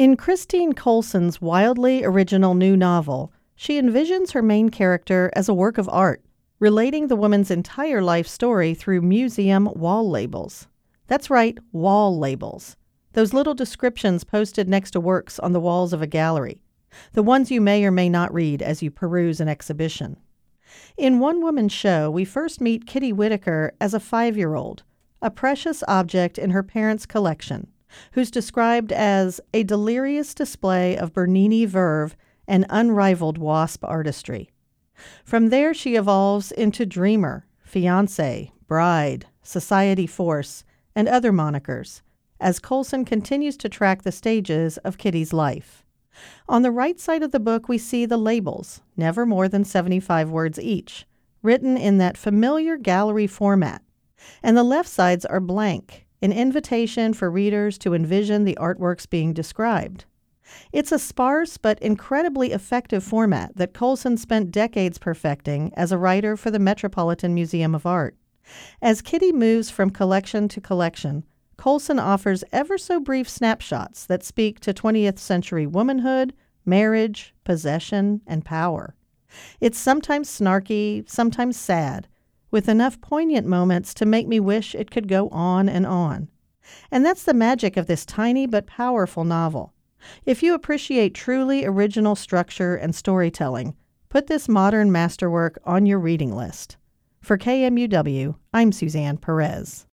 In Christine Coulson's wildly original new novel, she envisions her main character as a work of art, relating the woman's entire life story through museum wall labels. That's right, wall labels. Those little descriptions posted next to works on the walls of a gallery, the ones you may or may not read as you peruse an exhibition. In One Woman Show, we first meet Kitty Whitaker as a five year old, a precious object in her parents' collection, who's described as a delirious display of Bernini verve and unrivaled wasp artistry. From there, she evolves into dreamer, fiance, bride, society force, and other monikers as Coulson continues to track the stages of Kitty's life. On the right side of the book, we see the labels, never more than 75 words each, written in that familiar gallery format. And the left sides are blank, an invitation for readers to envision the artworks being described. It's a sparse but incredibly effective format that Coulson spent decades perfecting as a writer for the Metropolitan Museum of Art. As Kitty moves from collection to collection, Coulson offers ever so brief snapshots that speak to 20th century womanhood, marriage, possession, and power. It's sometimes snarky, sometimes sad, with enough poignant moments to make me wish it could go on and on. And that's the magic of this tiny but powerful novel. If you appreciate truly original structure and storytelling, put this modern masterwork on your reading list. For KMUW, I'm Suzanne Perez.